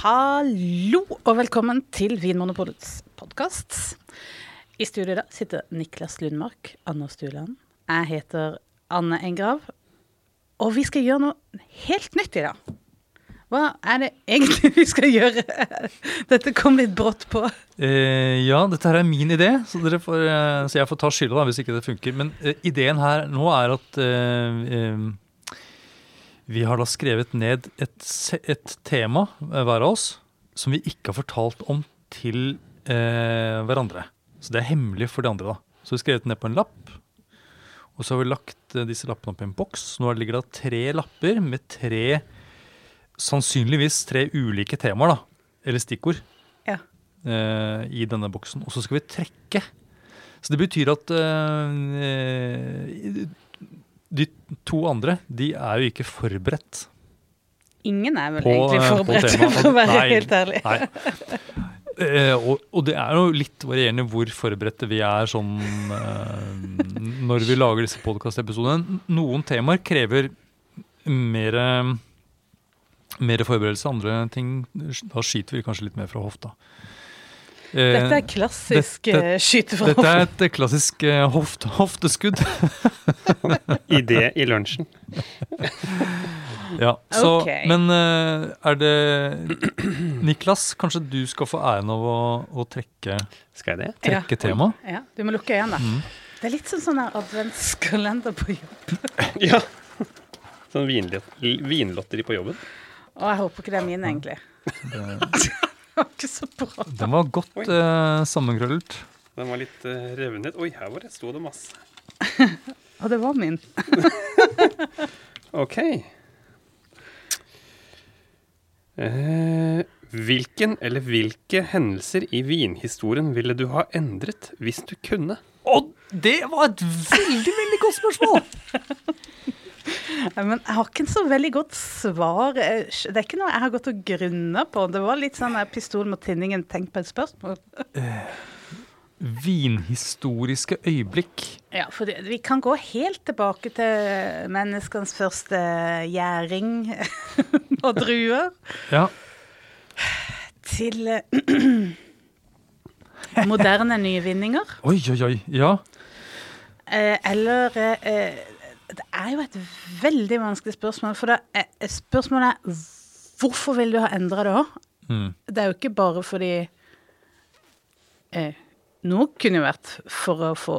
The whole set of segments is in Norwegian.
Hallo og velkommen til Vinmonopolets podkast. I studio da sitter Niklas Lundmark, Anna Stuland. Jeg heter Anne Engrav. Og vi skal gjøre noe helt nytt i dag. Hva er det egentlig vi skal gjøre? Dette kom litt brått på. Eh, ja, dette her er min idé, så, får, eh, så jeg får ta skylda hvis ikke det funker. Men eh, ideen her nå er at eh, eh, vi har da skrevet ned et, et, tema, eh, hver av oss, som vi ikke har fortalt om til hverandre. Så det er hemmelig for de andre. da. Så vi har skrevet ned på en lapp, og så har vi lagt disse lappene opp i en boks. Nå ligger det tre lapper med tre sannsynligvis tre ulike temaer, da, eller stikkord, ja. eh, i denne boksen. Og så skal vi trekke. Så det betyr at eh, de to andre, de er jo ikke forberedt. Ingen er vel på, egentlig eh, forberedt, for å være nei, helt ærlig. Nei. Eh, og, og, det er jo litt varierende hvor forberedte vi er sånn eh, når vi lager disse podkastepisodene. Noen temaer krever mer mer forberedelse. Andre ting, da skyter vi kanskje litt mer fra hofta. Eh, dette er klassisk dette, eh, skyte fra hoften. Dette er et klassisk uh, hofte, hofteskudd. det i lunsjen. ja, så, okay. Men er det Niklas, kanskje du skal få æren av å, å trekke, skal jeg det? trekke ja. tema? Ja, du må lukke øynene. Mm. Det er litt som sånn adventskalender på jobb. ja. Sånn vinlotteri på jobben. Og jeg håper ikke det er min, egentlig. Det, var ikke så bra. Den var godt uh, sammenkrøllet. Den var litt uh, revnet. Oi, her var det, sto det masse. Ja, det var min. OK. Eh, hvilken eller hvilke hendelser i vinhistorien ville du ha endret hvis du kunne? Å, det var et veldig, veldig godt spørsmål! Men jeg har ikke en så veldig godt svar. Det er ikke noe jeg har gått og grunna på. Det var litt sånn pistol mot tinningen, tenk på et spørsmål. Eh, vinhistoriske øyeblikk. Ja, for vi kan gå helt tilbake til menneskenes første gjæring og druer. Ja. Til moderne nyvinninger. Oi, oi, oi. Ja. Eh, eller eh, det er jo et veldig vanskelig spørsmål. For det er, spørsmålet er hvorfor vil du ha endra det òg? Mm. Det er jo ikke bare fordi eh, Noe kunne jo vært for å få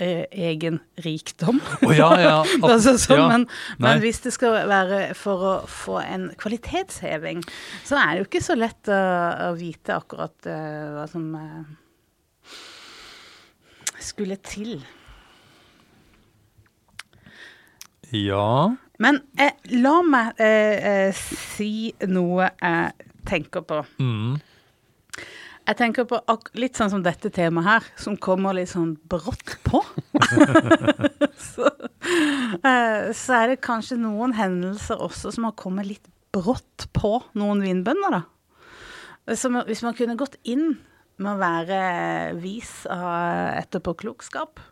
eh, egen rikdom. Oh, ja, ja. altså, så, ja. Men, men, hvis det skal være for å få en kvalitetsheving, så er det jo ikke så lett å, å vite akkurat uh, hva som uh, skulle til. Ja. Men eh, la meg eh, eh, si noe jeg tenker på. Mm. Jeg tenker på litt sånn som dette temaet her, som kommer litt sånn brått på. så, eh, så, er det kanskje noen hendelser også som har kommet litt brått på noen vinbønder, da. Så hvis man kunne gått inn med å være vis av etterpåklokskap,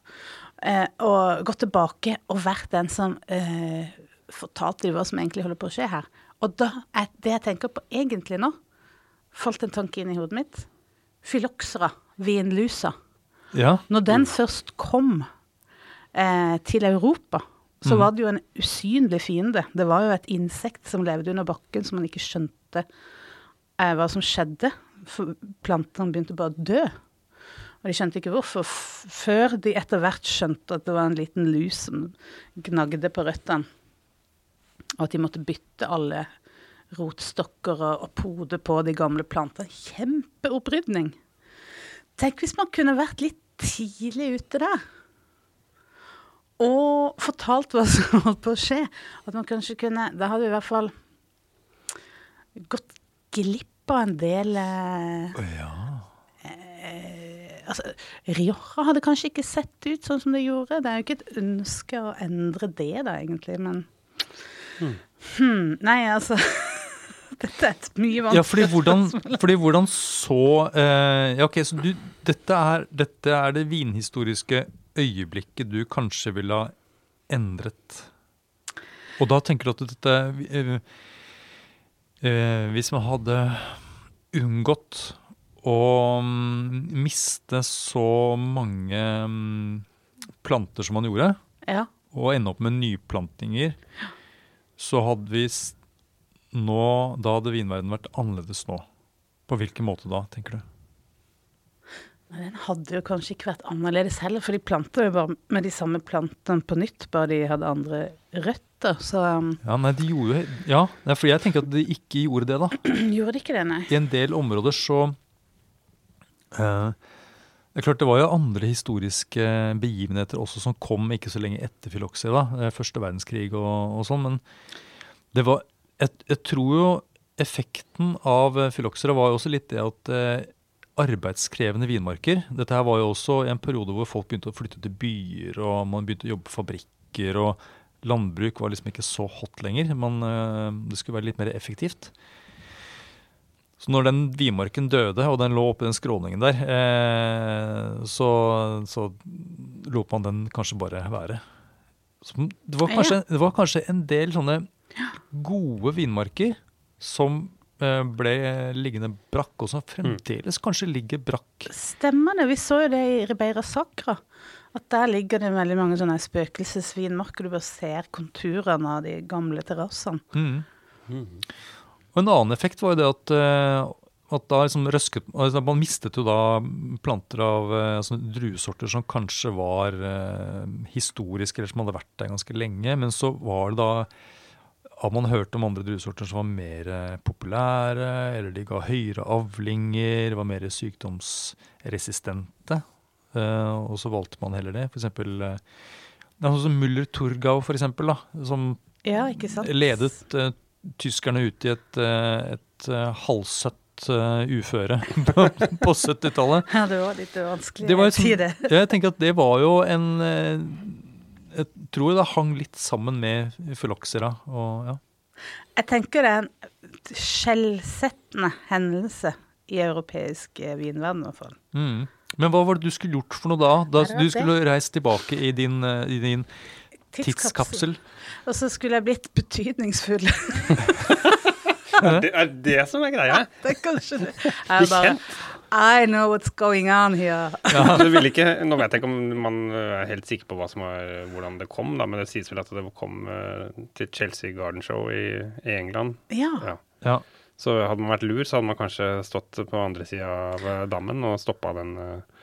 og gått tilbake og vært den som eh, fortalte dem hva som egentlig holder på å skje her. Og da er det jeg tenker på egentlig nå, falt en tanke inn i hodet mitt. Fyloksera, vinlusa. Ja. Når den først kom eh, til Europa, så mm. var det jo en usynlig fiende. Det var jo et insekt som levde under bakken, som man ikke skjønte eh, hva som skjedde. For plantene begynte bare å dø. Og de skjønte ikke hvorfor, før de etter hvert skjønte at det var en liten lus som gnagde på røttene. Og at de måtte bytte alle rotstokker og pode på de gamle plantene. Kjempeopprydning. Tenk hvis man kunne vært litt tidlig ute der. Og fortalt hva som holdt på å skje. At man kanskje kunne Da hadde vi i hvert fall gått glipp av en del eh, ja altså, Rioja hadde kanskje ikke sett ut sånn som det gjorde. Det er jo ikke et ønske å endre det, da, egentlig, men hmm. Hmm, Nei, altså Dette er et mye vanskeligere ja, fordi hvordan, fordi hvordan så eh, Ja, OK, så du, dette, er, dette er det vinhistoriske øyeblikket du kanskje ville ha endret. Og da tenker du at dette eh, eh, Hvis man hadde unngått å mm, miste så mange mm, planter som man gjorde, Ja. og ende opp med nyplantninger, så hadde vi nå Da hadde vinverdenen vært annerledes nå. På hvilken måte da, tenker du? Men den hadde jo kanskje ikke vært annerledes heller, for de planter jo bare med de samme plantene på nytt, bare de hadde andre røtter. Så um, Ja, nei, de gjorde jo Ja, fordi jeg tenker at de ikke gjorde det, da. gjorde de ikke det, nei. I en del områder så Det er klart det var jo andre historiske begivenheter også som kom ikke så lenge etter eh, Første verdenskrig og, og sånn. Men det var jeg, jeg tror jo effekten av eh, var jo også litt det at eh, arbeidskrevende vinmarker Dette her var jo også en periode hvor folk begynte å flytte til byer, og man begynte å jobbe på fabrikker. og Landbruk var liksom ikke så hot lenger. Man, eh, det skulle være litt mer effektivt. Så når den vinmarken døde, og den lå oppi den skråningen der, eh, så, så lot man den kanskje bare være. Så det, var kanskje, det var kanskje en del sånne gode vinmarker som eh, ble liggende brakk, og som fremdeles kanskje ligger brakk. Stemmer det. Vi så jo det i Ribeira Sacra. At der ligger det veldig mange sånne spøkelsesvinmarker. Du bare ser konturene av de gamle terrassene. Mm. Og en annen effekt var jo det at, eh, at da liksom røsket, altså man mistet jo da planter av eh, altså druesorter som kanskje var eh, historiske, eller som hadde vært der ganske lenge. Men så var det da at man hørte om andre druesorter som var mer populære, eller de ga høyere avlinger, var mer sykdomsresistente. Uh, og så valgte man heller det. For eksempel uh, det er sånn som Muller Turgau for eksempel, da, som Ja, ledet eh, tyskerne ut i et, eh, et eh, halvsøtt eh, uføre på, på 70-tallet. Ja, det var litt vanskelig Det var å et si det. Jeg tenker at det var jo en Jeg tror det hang litt sammen med. Og, ja. Jeg tenker det er en skjellsettende hendelse i europeisk vinverden, i hvert fall. mm. Men hva var det du skulle gjort for noe da? da du skulle reist tilbake i din, i din tidskapsel? Og så skulle jeg blitt betydningsfull. Det er det som er greia. det er kanskje det. Jeg bare I know what's going on here. Du vil ikke, nå vet jeg ikke om man er helt sikker på hva som var, hvordan det kom, da, men det sies vel at det kom eh, til Chelsea Garden Show i, i England. Ja. Ja. Ja. Så hadde man vært lur, så hadde man kanskje stått på andre sida av eh, dammen og stoppa den.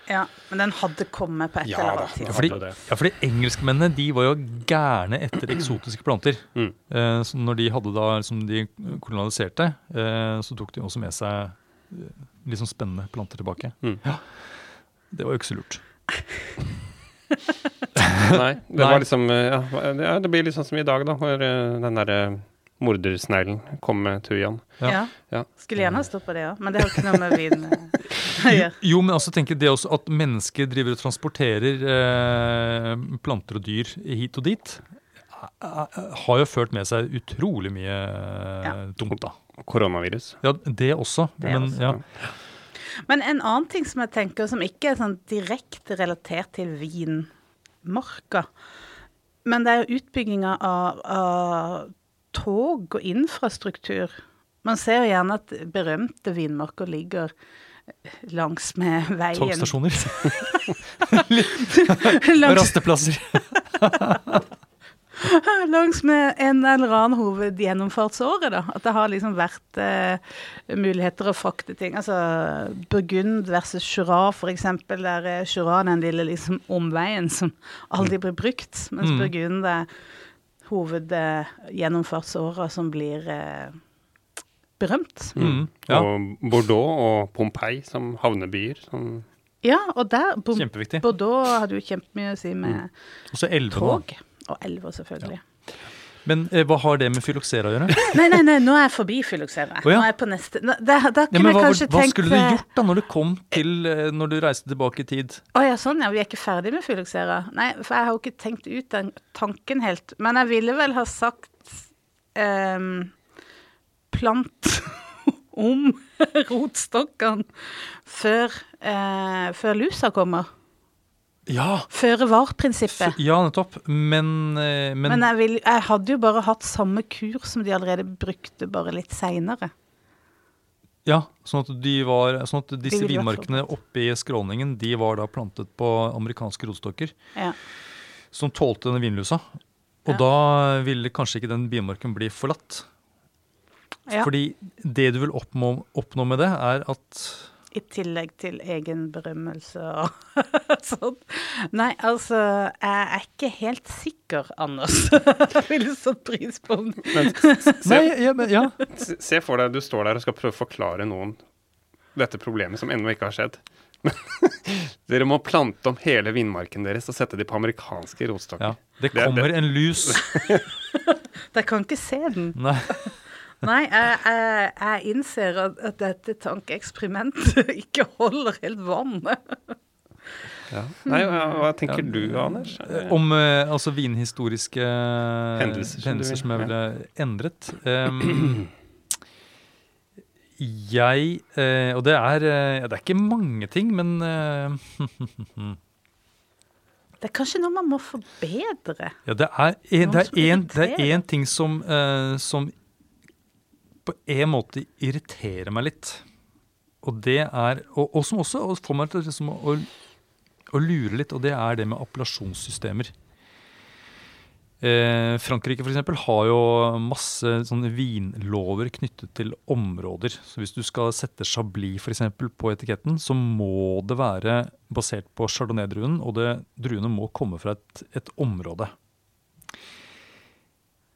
Eh, ja. Men den hadde kommet på et Ja eller annet tidspunkt. Ja, fordi, ja, fordi engelskmennene de var jo gærne etter eksotiske planter. Mm. Eh, så når de hadde da, som de kolonialiserte, eh, så tok de også med seg eh, sånn spennende planter tilbake. Mm. Ja, Det var jo ikke så lurt. Nei, det Nei. var liksom eh, ja, det- ja, det blir litt sånn som i dag, da, hvor eh, den derre mordersneglen kom med tujaen. Ja. Ja. Skulle gjerne ha på det òg, men det har ikke noe med vin eh. Jo, men altså tenker det også at mennesker driver og transporterer eh, planter og dyr hit og dit, har jo ført med seg utrolig mye eh, Ja. dumt, da. Koronavirus. Ja, det også. Det men også. ja. Men en annen ting som jeg tenker som ikke er sånn direkte relatert til vinmarka, men det er jo utbygginga av, av tog og infrastruktur. Man ser jo gjerne at berømte vinmarker ligger langs med veien. Togstasjoner. langs, Rasteplasser. langs med en eller annen hovedgjennomfartsåre, da. At det har liksom vært eh, muligheter å frakte ting. Altså Burgund versus Jura, eksempel. Der er Jura den lille liksom omveien som aldri blir brukt. Mens Mm. Burgund er hovedgjennomfartsåra som blir eh, berømt. Mm, ja. Og Bordeaux og Pompeii som havnebyer. Som, Ja, og der Bo- Kjempeviktig. Bordeaux hadde jo kjempemye å si med mm. Også elver, tog. Og elver, selvfølgelig. Men eh, hva har det med fyloksera å gjøre? Nei, nei, nei, nå er jeg forbi Fyloxera. Oh, ja. Nå er jeg på neste Nå, Da, da Ja, men jeg hva, kanskje hva tenkt skulle du eh, gjort da når du kom til eh, Når du reiste tilbake i tid? Å ja, sånn ja. Vi er ikke ferdig med Fyloxera. Nei, for jeg har jo ikke tenkt ut den tanken helt. Men jeg ville vel ha sagt ehm, plant om rotstokkene før, eh, før lusa kommer. Ja! Føre var-prinsippet. Ja, nettopp. Men, eh, men, Men jeg, vil, jeg hadde jo bare hatt samme kur som de allerede brukte, bare litt seinere. Ja, sånn at, de var, sånn at disse vinmarkene oppe i skråningen de var da plantet på amerikanske rotstokker Ja. som tålte denne vinlusa. Og Ja. da ville kanskje ikke den vinmarken bli forlatt. Ja. Fordi det du vil oppnå, oppnå med det, er at I tillegg til egen berømmelse og sånn. Nei, altså, jeg er ikke helt sikker, Anders. Jeg ville satt pris på om Men Nei, se, ja, men, ja. se- for deg du står der og skal prøve å forklare noen dette problemet som ennå ikke har skjedd. Dere må plante om hele vindmarken deres og sette de på amerikanske rotstokker. ja. Det Det det. kommer en lus. Jeg kan ikke se den. Nei. Nei, jeg, jeg, jeg innser at, at dette tankeeksperimentet ikke holder helt vann. Ja. Nei, hva, tenker tenker du, Anders? Om eh, altså vinhistoriske Hendelser som hendelser som jeg ville endret. Um, jeg eh, Og det er, eh, det er ikke mange ting, men eh, Det er kanskje noe man må forbedre. Ja, det er en ting som, eh, som på en måte irriterer meg litt. Og det er Og, og som også får meg til liksom å, å lure litt, og det er det med appellasjonssystemer. Eh, Frankrike eksempel, har jo masse sånne vinlover knyttet til områder. Så hvis du skal sette Chablis for eksempel, på etiketten, så må det være basert på chardonnay-druen, og det, druene må komme fra et, et område.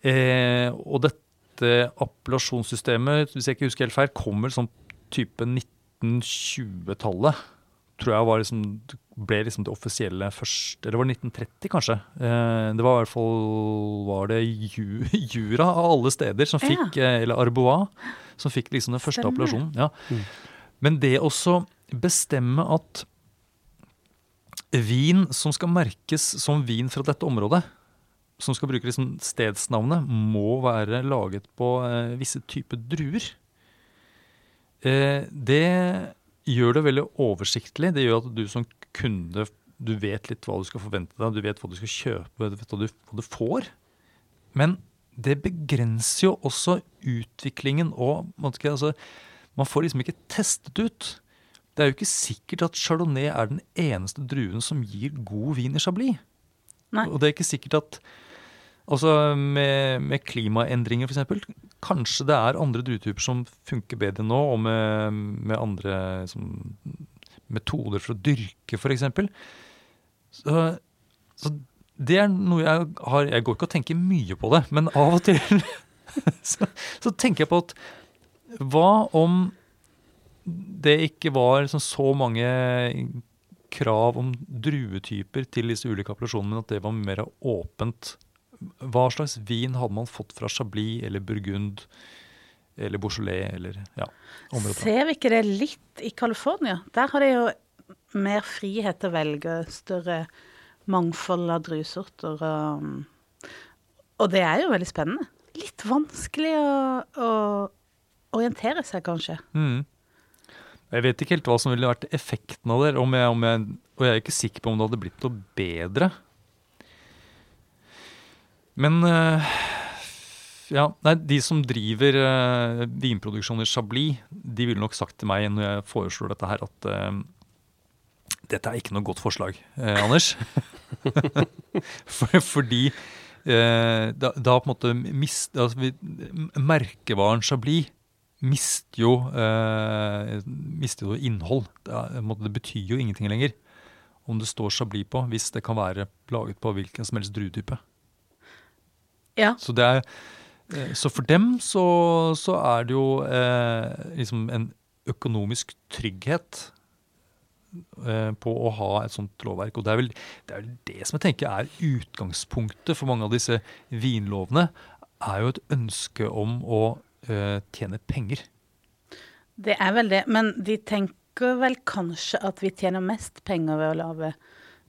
Eh, og dette appellasjonssystemet, hvis jeg ikke husker helt feil, kommer sånn type 1920-tallet. Tror jeg var liksom, ble liksom det offisielle først Eller var det 1930, kanskje? Eh, det var i hvert fall var det Ju, Jura av alle steder som fikk, ja. eller Arbois, som fikk liksom den første Stemmer. appellasjonen. Ja. Mm. Men det også bestemme at vin som skal merkes som vin fra dette området, som skal bruke liksom stedsnavnet, må være laget på eh, visse typer druer. Eh, det gjør det veldig oversiktlig. Det gjør at du som kunde du vet litt hva du skal forvente deg, du vet hva du skal kjøpe, du vet hva du, hva du får. Men det begrenser jo også utviklingen og altså, man får liksom ikke testet ut. Det er jo ikke sikkert at chardonnay er den eneste druen som gir god vin i Chablis. Nei. Og det er ikke sikkert at Altså med, med klimaendringer f.eks. Kanskje det er andre druetyper som funker bedre nå, og med, med andre som, metoder for å dyrke f.eks. Så, så det er noe jeg har Jeg går ikke og tenker mye på det, men av og til så, så tenker jeg på at hva om det ikke var liksom så mange krav om druetyper til disse ulike appellasjonene, men at det var mer åpent. Hva slags vin hadde man fått fra Chablis eller Burgund eller Beaujolais eller ja, området? Ser vi ikke det litt i California? Der har de jo mer frihet til å velge større mangfold av druesorter. Og, og det er jo veldig spennende. Litt vanskelig å, å orientere seg, kanskje. Mm. Jeg vet ikke helt hva som ville vært effekten av det, om jeg, om jeg, og jeg er ikke sikker på om det hadde blitt noe bedre. Men eh, ja, nei, de som driver uh, vinproduksjon i Chablis, de ville nok sagt til meg når jeg foreslår dette her, at uh, dette er ikke noe godt forslag, eh, Anders. For, fordi uh, da, da på en måte mist, altså, vi, merkevaren Chablis mister jo, mister jo innhold. Det, måte, det betyr jo ingenting lenger om det står Chablis på, hvis det kan være laget på hvilken som helst druetype. Ja. Så, det er, eh, så for dem så, så er det jo eh, liksom en økonomisk trygghet eh, på å ha et sånt lovverk. Og det er, vel, det er vel det som jeg tenker er utgangspunktet for mange av disse vinlovene. Er jo et ønske om å eh, tjene penger. Det er vel det. Men de tenker vel kanskje at vi tjener mest penger ved å lage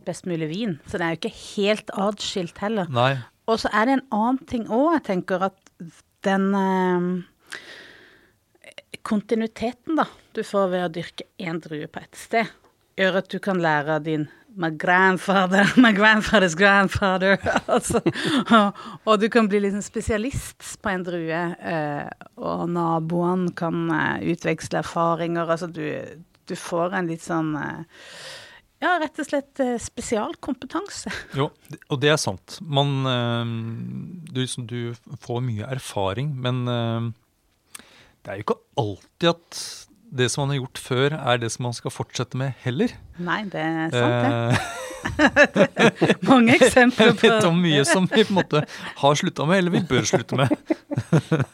best mulig vin. Så det er jo ikke helt atskilt heller. Nei. Og så er det en annen ting òg. Jeg tenker at den eh, kontinuiteten da, du får ved å dyrke én drue på ett sted, gjør at du kan lære din my grandfather, my grandfather's grandfather. altså, og, og, du kan bli liksom spesialist på en drue, eh, og naboene kan eh, utveksle erfaringer. Altså du, du, får en litt sånn eh, ja, rett og slett eh, spesialkompetanse. Jo, og det er sant. Man eh, du, du, får mye erfaring, men eh, det er jo ikke alltid at det som man har gjort før, er det som man skal fortsette med heller. Nei, det er sant, det. Eh, mange eksempler på Jeg vet om mye som vi på en måte har slutta med, eller vi bør slutte med.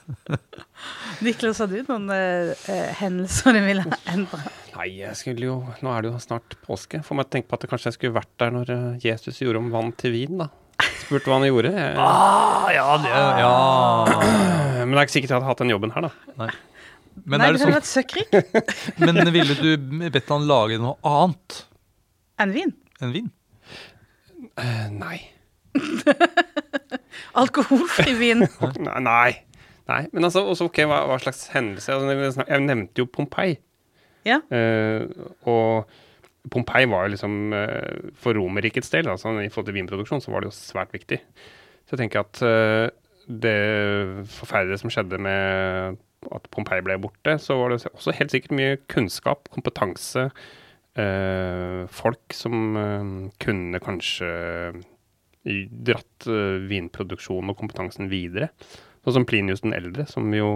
Niklas, har du noen uh, hendelser du ville endre? Nei, jeg skulle jo Nå er det jo snart påske. Får meg tenke på at det kanskje jeg skulle vært der når Jesus gjorde om vann til vin, da. Spurte hva han gjorde. Jeg, ah, ja, det, ja. Men det er ikke sikkert jeg hadde hatt den jobben her, da. Nei. Men Nei, du hadde vært søkkrik. Men ville du bedt han lage noe annet? Enn vin? En vin? Uh, nei. Alkoholfri vin? nei. Nei. Men altså, også, ok, hva, hva, slags hendelse? Altså, jeg nevnte jo Pompeii. Ja. Uh, og Pompeii var jo liksom uh, For Romerrikets del, altså, i forhold til vinproduksjon, så var det jo svært viktig. Så jeg tenker at det forferdelige som skjedde med at Pompeii ble borte, så var det også helt sikkert mye kunnskap, kompetanse, eh, folk som eh, kunne kanskje dratt eh, vinproduksjonen og kompetansen videre. Sånn som Plinius den eldre, som jo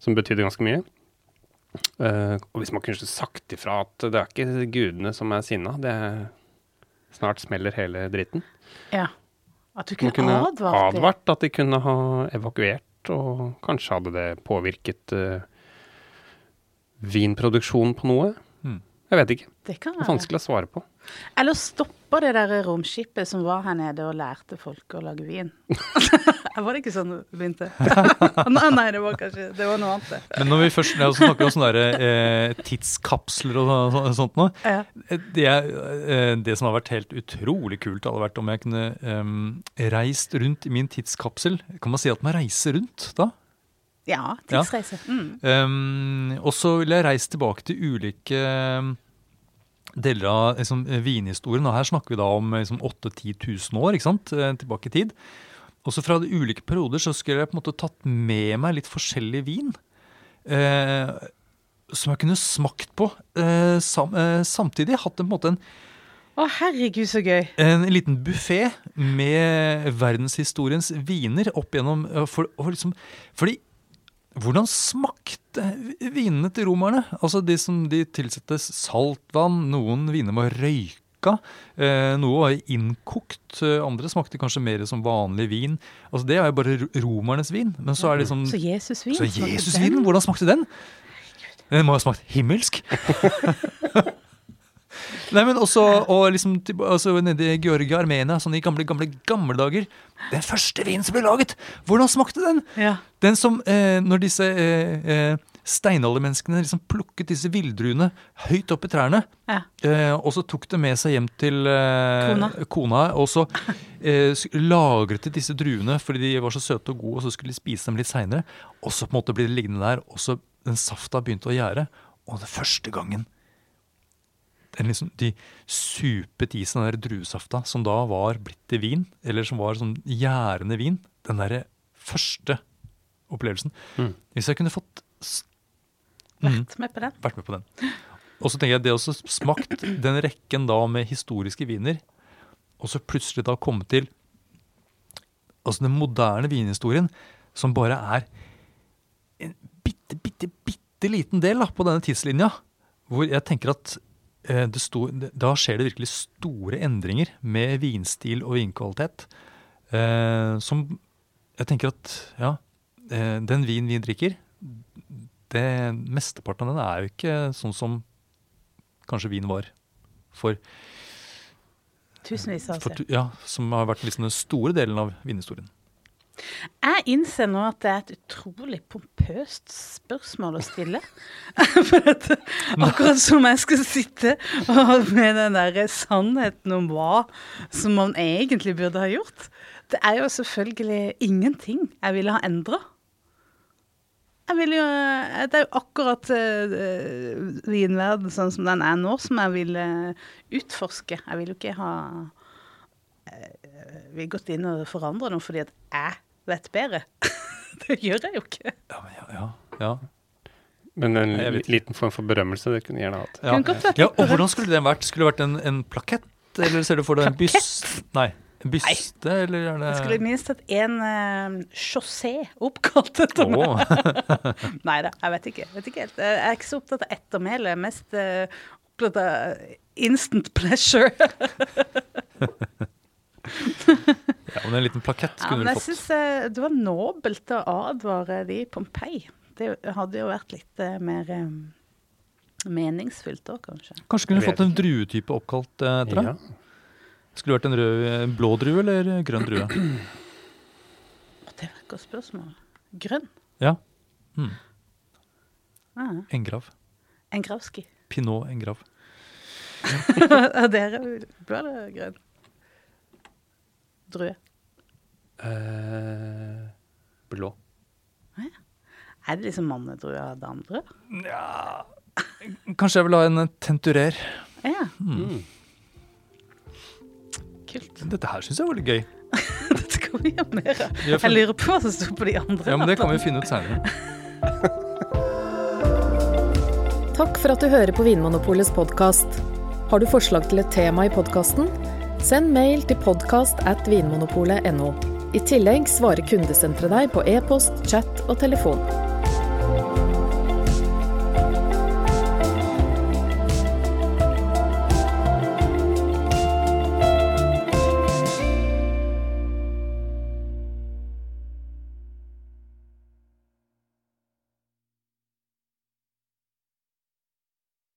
som betydde ganske mye. Uh, og hvis man kunne sagt ifra at det er ikke gudene som er sinna, det er snart smeller hele dritten. Ja. At du kunne, kunne advart, advart at de kunne ha evakuert og kanskje hadde det påvirket uh, vinproduksjonen på noe. Jeg vet ikke. Det kan være. Vanskelig å svare på. Eller stoppa det der romskipet som var her nede og lærte folk å lage vin. var det ikke sånn det begynte? nei, nei, det var kanskje det var noe annet. det. Men når vi først snakker om sånne der, eh, tidskapsler og sånt noe ja. Eh, det, eh, det, som har vært helt utrolig kult, hadde vært om jeg kunne eh, reist rundt i min tidskapsel. Kan man si at man reiser rundt da? Ja, tidsreise. Ja. Mm. Um, og så vil jeg reise tilbake til ulike deler av liksom, vinhistorien. Og her snakker vi da om liksom, 8000-10 000 år ikke sant? Eh, tilbake i tid. Også fra de ulike perioder så skulle jeg på en måte tatt med meg litt forskjellig vin. Eh, som jeg kunne smakt på eh, sam, eh, samtidig. Hatt en, på en måte en å, herregud, så gøy. En liten buffé med verdenshistoriens viner opp gjennom eh, for, for liksom, Fordi hvordan smakte vinene til romerne? Altså De som de tilsatte saltvann, noen viner var røyka. Eh, noe var innkokt, eh, andre smakte kanskje mer som vanlig vin. Altså Det er jo bare romernes vin. Men så er det liksom Så Jesusvin? Så Jesusvinen, hvordan smakte den? Den må ha smakt himmelsk. Nei, men også og liksom, altså, nede i Georgia, Armenia, sånn i gamle, gamle gamle dager. Den første vinen som ble laget! Hvordan smakte den? Ja. Den som, eh, Når disse eh, eh, steinaldermenneskene liksom plukket disse villdruene høyt opp i trærne, ja. eh, og så tok det med seg hjem til eh, kona. kona. Og så eh, lagret de disse druene fordi de var så søte og gode, og så skulle de spise dem litt seinere. Og så på en måte ble de liggende der, og så den safta begynte å gjære. Og det første gangen liksom, de supet i seg den der druesafta som da var blitt til vin, eller som var sånn gjærende vin. Den derre første opplevelsen. Mm. Hvis jeg kunne fått mm, Vært med på den. Vært med på den. Og så tenker jeg det også smakt den rekken da med historiske viner, og så plutselig da komme til altså den moderne vinhistorien, som bare er en bitte, bitte, bitte liten del da, på denne tidslinja. Hvor jeg tenker at sto, da skjer det virkelig store endringer med vinstil og vinkvalitet. Eh, som jeg tenker at ja, eh, den vin vi drikker, det mesteparten av den er jo ikke sånn som kanskje vin var for Tusenvis av år Ja, som har vært liksom den store delen av vinhistorien. Jeg innser nå at det er et utrolig pompøst spørsmål å stille. For at, akkurat som jeg skal sitte og med den der sannheten om hva som man egentlig burde ha gjort. Det er jo selvfølgelig ingenting jeg ville ha endra. Jeg vil jo eh, Det er jo akkurat uh, vinverden sånn som den er nå, som jeg vil eh, utforske. Jeg vil jo ikke ha uh, vil gått inn og forandra noe fordi at jeg vet bedre. det gjør jeg jo ikke. Ja, men ja, ja, ja. Men en liten form for berømmelse, det kunne jeg gjerne hatt. Ja. Ja, og hvordan skulle den vært? Skulle det vært en, en plakett, eller ser du for deg en byst? Nei, en byste, eller er det Jeg skulle minst hatt en uh, oppkalt etter meg. Nei da, jeg vet ikke. Vet ikke helt. Jeg er ikke så opptatt av ettermæle. Er Mest uh, opptatt av instant pleasure. Ja, men en liten plakett Ja, kunne men du jeg fått. syns uh, det var nobelt å advare de i Pompeii. Det hadde jo vært litt uh, mer um, meningsfylt da, kanskje. Kanskje kunne du Jeg fått en druetype oppkalt eh, etter deg? Ja. Skulle det vært en rød, eh, blå drue eller grønn drue? Det var et godt spørsmål. Grønn? Ja. Mm. Ah, Engrav. Engravski. Pinot engrav. Ja, dere blå eller grønn? Drue. Eh, blå. Er det liksom mannedrue og damedrue? Nja Kanskje jeg vil ha en tenturer. Ja, Mm. kult. Dette her syns jeg var litt gøy. Dette kan vi gjøre mer av. Jeg lurer på hva som sto på de andre. Ja, men Det kan vi finne ut seinere. Takk for at du hører på Vinmonopolets podkast. Har du forslag til et tema i podkasten? Send mail til podkast at vinmonopolet.no. I tillegg svarer kundesenteret deg på e-post, chat og telefon.